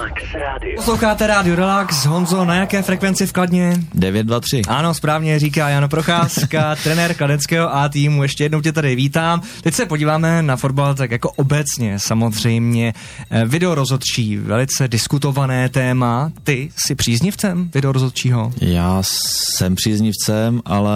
Relax Radio. Posloucháte rádio Relax, Honzo, na jaké frekvenci v Kladně? 923. Ano, správně říká Jano Procházka, trenér kladeckého A týmu. Ještě jednou tě tady vítám. Teď se podíváme na fotbal tak jako obecně, samozřejmě. Eh, Video rozhodčí, velice diskutované téma. Ty jsi příznivcem video rozhodčího? Já jsem příznivcem, ale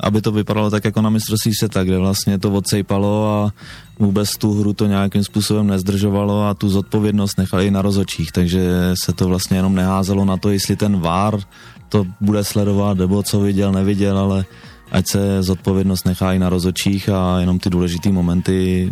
aby to vypadalo tak jako na mistrovství světa, kde vlastně to odsejpalo a vůbec tu hru to nějakým způsobem nezdržovalo a tu zodpovědnost nechali na rozhodčích, takže se to vlastně jenom neházelo na to, jestli ten VAR to bude sledovat, nebo co viděl, neviděl, ale ať se zodpovědnost nechá i na rozhodčích a jenom ty důležité momenty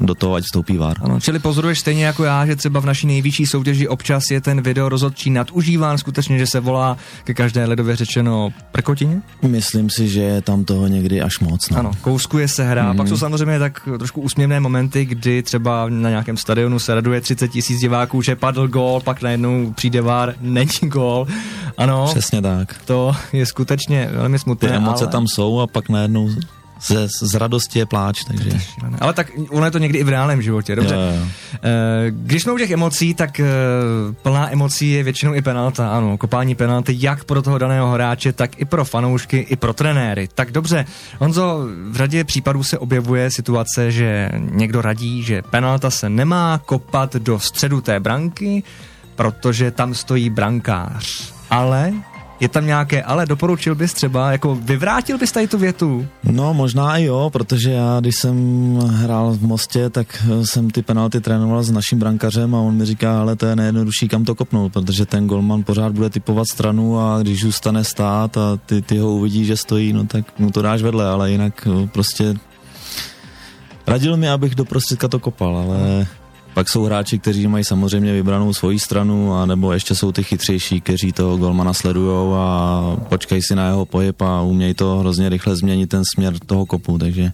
do toho, ať vstoupí VAR. Ano, čili pozoruješ stejně jako já, že třeba v naší nejvyšší soutěži občas je ten video rozhodčí nadužíván, skutečně, že se volá ke každé ledově řečeno prkotině? Myslím si, že je tam toho někdy až moc. No. Ano, kouskuje se hra. Mm. Pak jsou samozřejmě tak trošku úsměvné momenty, kdy třeba na nějakém stadionu se raduje 30 tisíc diváků, že padl gól, pak najednou přijde vár, není gól. Ano, Přesně tak. to je skutečně velmi smutné. Ty emoce ale... tam jsou a pak najednou ze, z radosti je pláč, takže... Ale tak ono je to někdy i v reálném životě, dobře. Jo, jo. Eh, Když jsme u těch emocí, tak eh, plná emocí je většinou i penalta, ano, kopání penalty jak pro toho daného hráče, tak i pro fanoušky, i pro trenéry. Tak dobře, Honzo, v řadě případů se objevuje situace, že někdo radí, že penalta se nemá kopat do středu té branky, protože tam stojí brankář. Ale je tam nějaké, ale doporučil bys třeba, jako vyvrátil bys tady tu větu? No možná i jo, protože já když jsem hrál v Mostě, tak eh, jsem ty penalty trénoval s naším brankařem a on mi říká, ale to je nejjednodušší kam to kopnout, protože ten golman pořád bude typovat stranu a když zůstane stát a ty, ty ho uvidí, že stojí, no tak mu to dáš vedle, ale jinak eh, prostě radil mi, abych do prostředka to kopal, ale pak jsou hráči, kteří mají samozřejmě vybranou svoji stranu, a nebo ještě jsou ty chytřejší, kteří toho golmana sledujou a počkají si na jeho pohyb a umějí to hrozně rychle změnit ten směr toho kopu, takže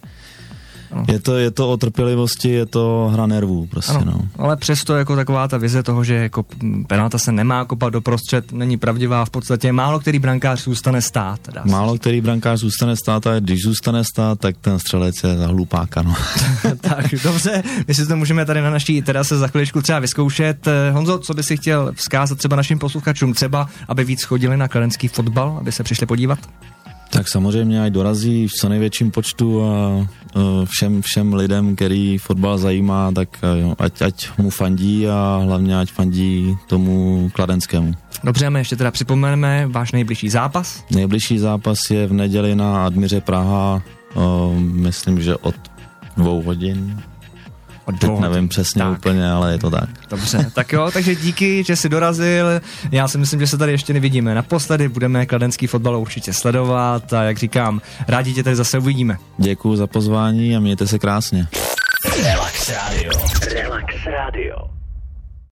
je to, je to o trpělivosti, je to hra nervů prostě, Ano, no. ale přesto jako taková ta vize toho, že jako penalta se nemá kopat doprostřed, není pravdivá. V podstatě málo který brankář zůstane stát. Dá Málo který brankář zůstane stát a když zůstane stát, tak ten střelec je za hlupáka, no. tak dobře, my si to můžeme tady na naší terase za chviličku třeba vyzkoušet. Honzo, co by si chtěl vzkázat třeba našim posluchačům, třeba aby víc chodili na kladenský fotbal, aby se přišli podívat? Tak samozřejmě ať dorazí v co největším počtu a eh, všem, všem lidem, který fotbal zajímá, tak eh, ať, ať mu fandí a hlavně ať fandí tomu kladenskému. Dobře, my ještě teda připomeneme váš nejbližší zápas. Nejbližší zápas je v neděli na Admiře Praha, o, myslím, že od dvou hodin. Od Teď dvou nevím hodin. přesně Tak. úplně, ale je to tak. Dobře, tak jo, takže díky, že jsi dorazil. Já si myslím, že se tady ještě nevidíme naposledy, budeme kladenský fotbal určitě sledovat a jak říkám, rádi tě tady zase uvidíme. Děkuji za pozvání a mějte se krásně. Relax Radio. Relax Radio.